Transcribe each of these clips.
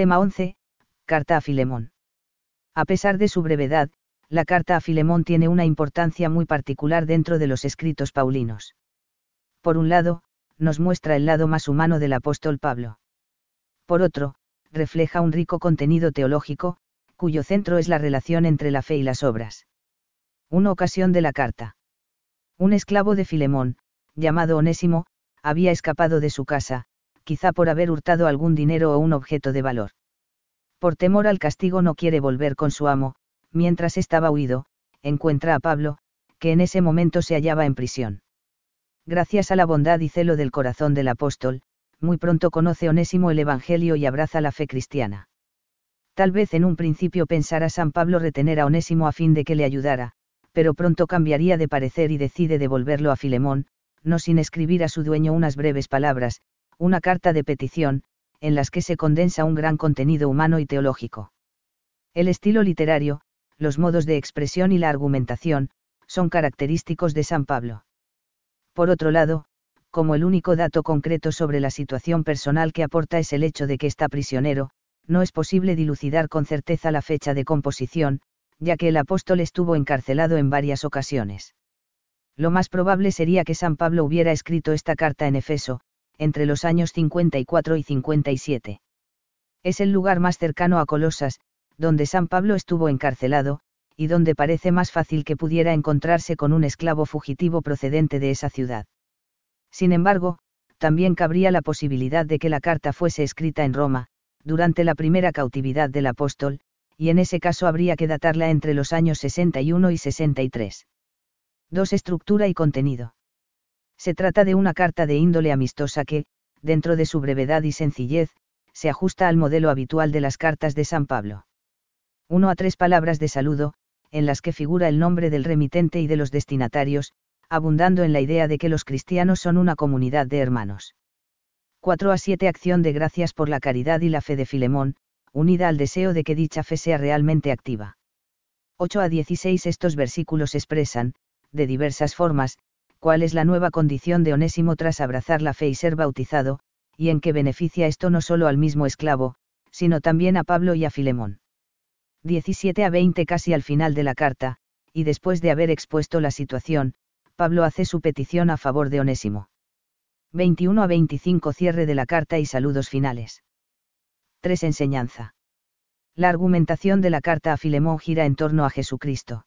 Tema 11. Carta a Filemón. A pesar de su brevedad, la carta a Filemón tiene una importancia muy particular dentro de los escritos paulinos. Por un lado, nos muestra el lado más humano del apóstol Pablo. Por otro, refleja un rico contenido teológico, cuyo centro es la relación entre la fe y las obras. Una ocasión de la carta. Un esclavo de Filemón, llamado Onésimo, había escapado de su casa, quizá por haber hurtado algún dinero o un objeto de valor. Por temor al castigo no quiere volver con su amo, mientras estaba huido, encuentra a Pablo, que en ese momento se hallaba en prisión. Gracias a la bondad y celo del corazón del apóstol, muy pronto conoce Onésimo el Evangelio y abraza la fe cristiana. Tal vez en un principio pensara San Pablo retener a Onésimo a fin de que le ayudara, pero pronto cambiaría de parecer y decide devolverlo a Filemón, no sin escribir a su dueño unas breves palabras, una carta de petición, en las que se condensa un gran contenido humano y teológico. El estilo literario, los modos de expresión y la argumentación, son característicos de San Pablo. Por otro lado, como el único dato concreto sobre la situación personal que aporta es el hecho de que está prisionero, no es posible dilucidar con certeza la fecha de composición, ya que el apóstol estuvo encarcelado en varias ocasiones. Lo más probable sería que San Pablo hubiera escrito esta carta en Efeso, entre los años 54 y 57. Es el lugar más cercano a Colosas, donde San Pablo estuvo encarcelado, y donde parece más fácil que pudiera encontrarse con un esclavo fugitivo procedente de esa ciudad. Sin embargo, también cabría la posibilidad de que la carta fuese escrita en Roma, durante la primera cautividad del apóstol, y en ese caso habría que datarla entre los años 61 y 63. 2. Estructura y contenido. Se trata de una carta de índole amistosa que, dentro de su brevedad y sencillez, se ajusta al modelo habitual de las cartas de San Pablo. Uno a tres palabras de saludo, en las que figura el nombre del remitente y de los destinatarios, abundando en la idea de que los cristianos son una comunidad de hermanos. 4 a 7 Acción de gracias por la caridad y la fe de Filemón, unida al deseo de que dicha fe sea realmente activa. 8 a 16 Estos versículos expresan, de diversas formas, cuál es la nueva condición de Onésimo tras abrazar la fe y ser bautizado, y en qué beneficia esto no solo al mismo esclavo, sino también a Pablo y a Filemón. 17 a 20 casi al final de la carta, y después de haber expuesto la situación, Pablo hace su petición a favor de Onésimo. 21 a 25 cierre de la carta y saludos finales. 3. Enseñanza. La argumentación de la carta a Filemón gira en torno a Jesucristo.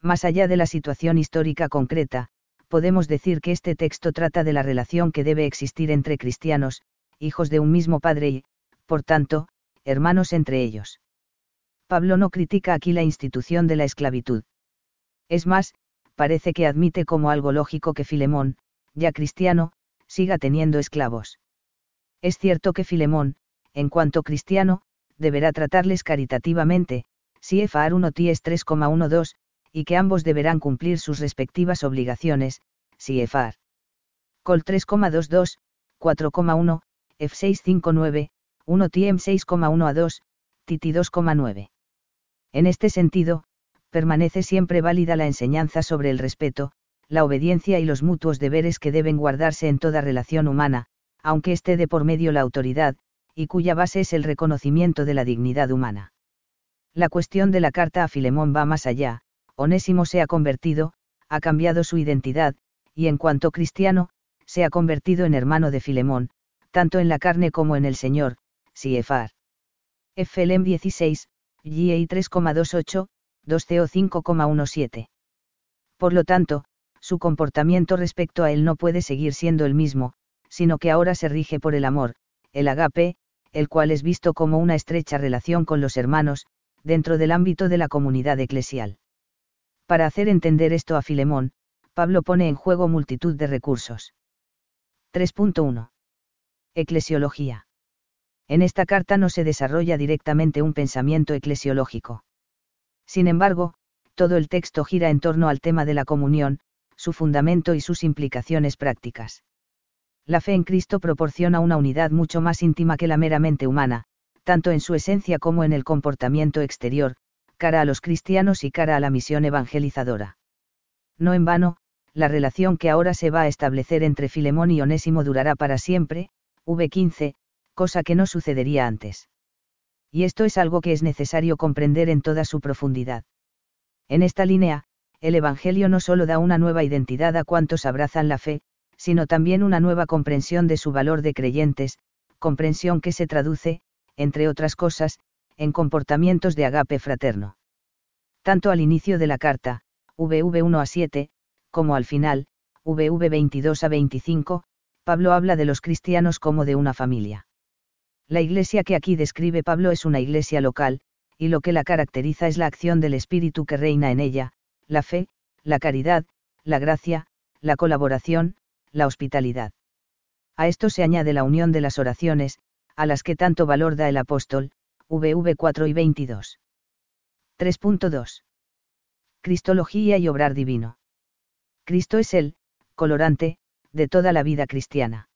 Más allá de la situación histórica concreta, podemos decir que este texto trata de la relación que debe existir entre cristianos, hijos de un mismo Padre y, por tanto, hermanos entre ellos. Pablo no critica aquí la institución de la esclavitud. Es más, parece que admite como algo lógico que Filemón, ya cristiano, siga teniendo esclavos. Es cierto que Filemón, en cuanto cristiano, deberá tratarles caritativamente, si Efar 1 Ties 3,12, y que ambos deberán cumplir sus respectivas obligaciones, si EFAR. Col 3,22, 4,1, F659, 1 TIEM 6,1 a 2, TITI 2,9. En este sentido, permanece siempre válida la enseñanza sobre el respeto, la obediencia y los mutuos deberes que deben guardarse en toda relación humana, aunque esté de por medio la autoridad, y cuya base es el reconocimiento de la dignidad humana. La cuestión de la carta a Filemón va más allá, Onésimo se ha convertido, ha cambiado su identidad, y en cuanto cristiano, se ha convertido en hermano de Filemón, tanto en la carne como en el Señor, Siefar. FLM 16, GA 3,28, 2CO 5,17. Por lo tanto, su comportamiento respecto a él no puede seguir siendo el mismo, sino que ahora se rige por el amor, el agape, el cual es visto como una estrecha relación con los hermanos, dentro del ámbito de la comunidad eclesial. Para hacer entender esto a Filemón, Pablo pone en juego multitud de recursos. 3.1. Eclesiología. En esta carta no se desarrolla directamente un pensamiento eclesiológico. Sin embargo, todo el texto gira en torno al tema de la comunión, su fundamento y sus implicaciones prácticas. La fe en Cristo proporciona una unidad mucho más íntima que la meramente humana, tanto en su esencia como en el comportamiento exterior, cara a los cristianos y cara a la misión evangelizadora. No en vano, la relación que ahora se va a establecer entre Filemón y Onésimo durará para siempre, v15, cosa que no sucedería antes. Y esto es algo que es necesario comprender en toda su profundidad. En esta línea, el Evangelio no solo da una nueva identidad a cuantos abrazan la fe, sino también una nueva comprensión de su valor de creyentes, comprensión que se traduce, entre otras cosas, en comportamientos de agape fraterno. Tanto al inicio de la carta, VV 1 a 7, como al final, VV 22 a 25, Pablo habla de los cristianos como de una familia. La iglesia que aquí describe Pablo es una iglesia local, y lo que la caracteriza es la acción del Espíritu que reina en ella, la fe, la caridad, la gracia, la colaboración, la hospitalidad. A esto se añade la unión de las oraciones, a las que tanto valor da el apóstol, VV 4 y 22. 3.2. Cristología y obrar divino. Cristo es el, colorante, de toda la vida cristiana.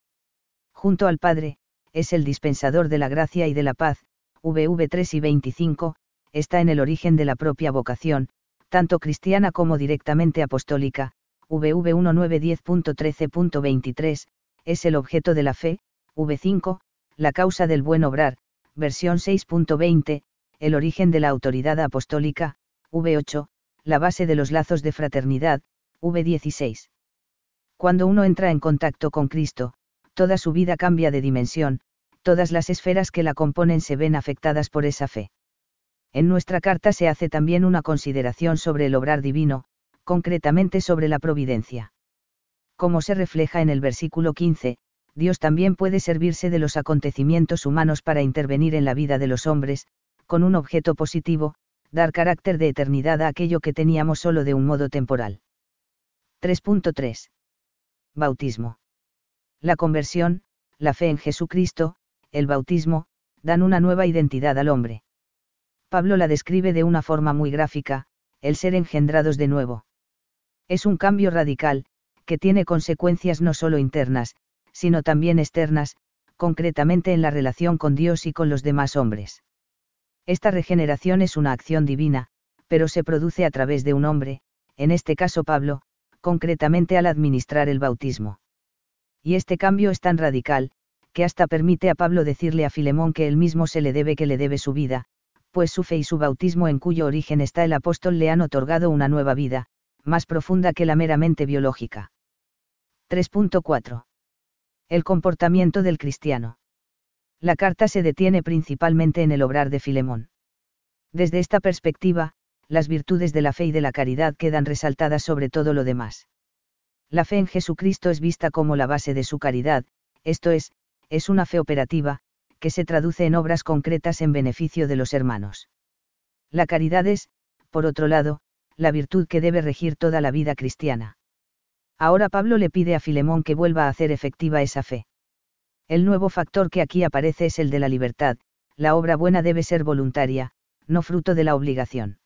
Junto al Padre, es el dispensador de la gracia y de la paz, VV 3 y 25, está en el origen de la propia vocación, tanto cristiana como directamente apostólica, VV 1910.13.23, es el objeto de la fe, V5, la causa del buen obrar, versión 6.20, el origen de la autoridad apostólica, V8, la base de los lazos de fraternidad, V16. Cuando uno entra en contacto con Cristo, toda su vida cambia de dimensión, todas las esferas que la componen se ven afectadas por esa fe. En nuestra carta se hace también una consideración sobre el obrar divino, concretamente sobre la providencia. Como se refleja en el versículo 15, Dios también puede servirse de los acontecimientos humanos para intervenir en la vida de los hombres, con un objeto positivo, dar carácter de eternidad a aquello que teníamos solo de un modo temporal. 3.3. Bautismo. La conversión, la fe en Jesucristo, el bautismo, dan una nueva identidad al hombre. Pablo la describe de una forma muy gráfica, el ser engendrados de nuevo. Es un cambio radical, que tiene consecuencias no solo internas, sino también externas, concretamente en la relación con Dios y con los demás hombres. Esta regeneración es una acción divina, pero se produce a través de un hombre, en este caso Pablo, concretamente al administrar el bautismo. Y este cambio es tan radical, que hasta permite a Pablo decirle a Filemón que él mismo se le debe que le debe su vida, pues su fe y su bautismo en cuyo origen está el apóstol le han otorgado una nueva vida, más profunda que la meramente biológica. 3.4. El comportamiento del cristiano. La carta se detiene principalmente en el obrar de Filemón. Desde esta perspectiva, las virtudes de la fe y de la caridad quedan resaltadas sobre todo lo demás. La fe en Jesucristo es vista como la base de su caridad, esto es, es una fe operativa, que se traduce en obras concretas en beneficio de los hermanos. La caridad es, por otro lado, la virtud que debe regir toda la vida cristiana. Ahora Pablo le pide a Filemón que vuelva a hacer efectiva esa fe. El nuevo factor que aquí aparece es el de la libertad, la obra buena debe ser voluntaria, no fruto de la obligación.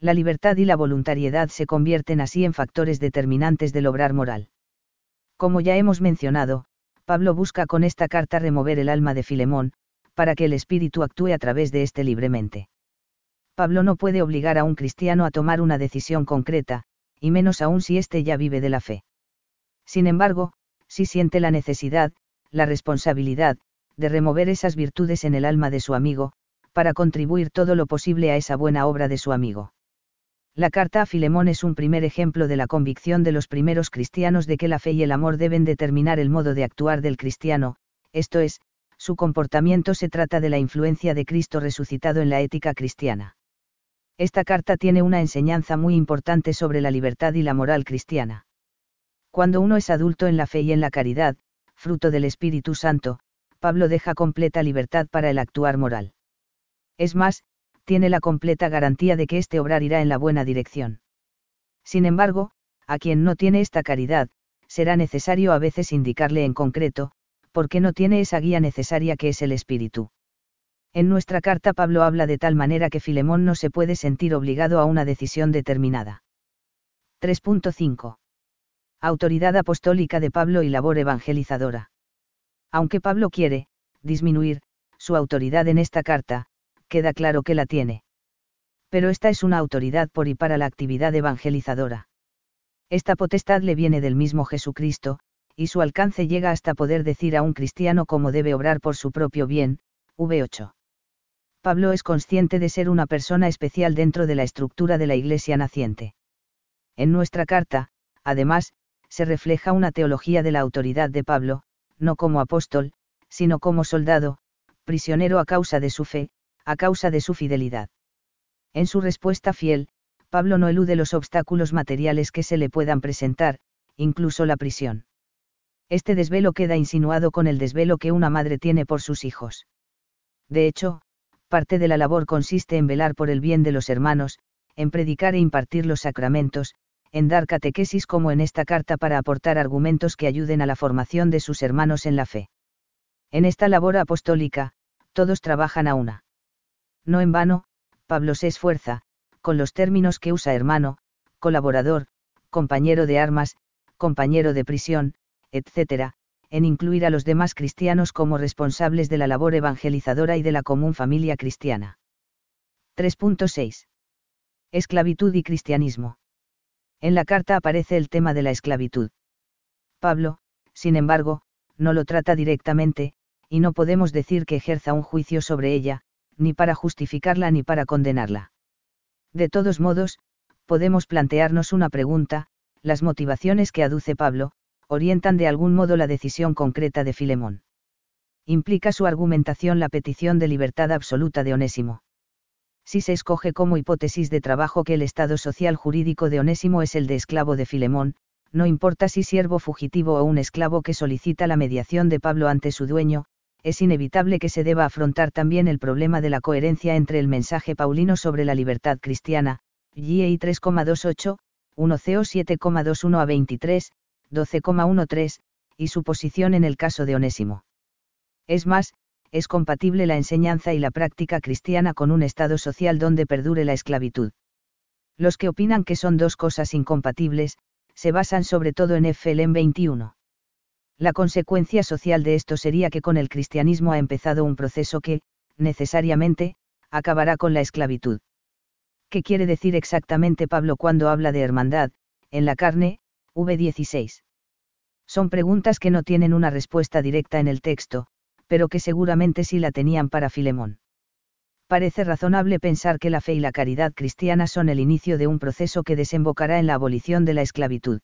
La libertad y la voluntariedad se convierten así en factores determinantes del obrar moral. Como ya hemos mencionado, Pablo busca con esta carta remover el alma de Filemón, para que el Espíritu actúe a través de éste libremente. Pablo no puede obligar a un cristiano a tomar una decisión concreta, y menos aún si éste ya vive de la fe. Sin embargo, si siente la necesidad, la responsabilidad, de remover esas virtudes en el alma de su amigo, para contribuir todo lo posible a esa buena obra de su amigo. La carta a Filemón es un primer ejemplo de la convicción de los primeros cristianos de que la fe y el amor deben determinar el modo de actuar del cristiano, esto es, su comportamiento se trata de la influencia de Cristo resucitado en la ética cristiana. Esta carta tiene una enseñanza muy importante sobre la libertad y la moral cristiana. Cuando uno es adulto en la fe y en la caridad, fruto del Espíritu Santo, Pablo deja completa libertad para el actuar moral. Es más, tiene la completa garantía de que este obrar irá en la buena dirección. Sin embargo, a quien no tiene esta caridad, será necesario a veces indicarle en concreto, porque no tiene esa guía necesaria que es el espíritu. En nuestra carta Pablo habla de tal manera que Filemón no se puede sentir obligado a una decisión determinada. 3.5. Autoridad apostólica de Pablo y labor evangelizadora. Aunque Pablo quiere, disminuir, su autoridad en esta carta, queda claro que la tiene. Pero esta es una autoridad por y para la actividad evangelizadora. Esta potestad le viene del mismo Jesucristo, y su alcance llega hasta poder decir a un cristiano cómo debe obrar por su propio bien, V8. Pablo es consciente de ser una persona especial dentro de la estructura de la Iglesia naciente. En nuestra carta, además, se refleja una teología de la autoridad de Pablo, no como apóstol, sino como soldado, prisionero a causa de su fe, a causa de su fidelidad. En su respuesta fiel, Pablo no elude los obstáculos materiales que se le puedan presentar, incluso la prisión. Este desvelo queda insinuado con el desvelo que una madre tiene por sus hijos. De hecho, parte de la labor consiste en velar por el bien de los hermanos, en predicar e impartir los sacramentos, en dar catequesis como en esta carta para aportar argumentos que ayuden a la formación de sus hermanos en la fe. En esta labor apostólica, todos trabajan a una. No en vano, Pablo se esfuerza, con los términos que usa hermano, colaborador, compañero de armas, compañero de prisión, etc., en incluir a los demás cristianos como responsables de la labor evangelizadora y de la común familia cristiana. 3.6. Esclavitud y cristianismo. En la carta aparece el tema de la esclavitud. Pablo, sin embargo, no lo trata directamente, y no podemos decir que ejerza un juicio sobre ella, ni para justificarla ni para condenarla. De todos modos, podemos plantearnos una pregunta, las motivaciones que aduce Pablo, orientan de algún modo la decisión concreta de Filemón. Implica su argumentación la petición de libertad absoluta de Onésimo. Si se escoge como hipótesis de trabajo que el estado social jurídico de Onésimo es el de esclavo de Filemón, no importa si siervo fugitivo o un esclavo que solicita la mediación de Pablo ante su dueño, es inevitable que se deba afrontar también el problema de la coherencia entre el mensaje paulino sobre la libertad cristiana, GI 3,28, 1 CO 7,21 a 23, 12,13, y su posición en el caso de Onésimo. Es más, es compatible la enseñanza y la práctica cristiana con un estado social donde perdure la esclavitud. Los que opinan que son dos cosas incompatibles, se basan sobre todo en FLM 21. La consecuencia social de esto sería que con el cristianismo ha empezado un proceso que, necesariamente, acabará con la esclavitud. ¿Qué quiere decir exactamente Pablo cuando habla de hermandad, en la carne, V16? Son preguntas que no tienen una respuesta directa en el texto, pero que seguramente sí la tenían para Filemón. Parece razonable pensar que la fe y la caridad cristiana son el inicio de un proceso que desembocará en la abolición de la esclavitud.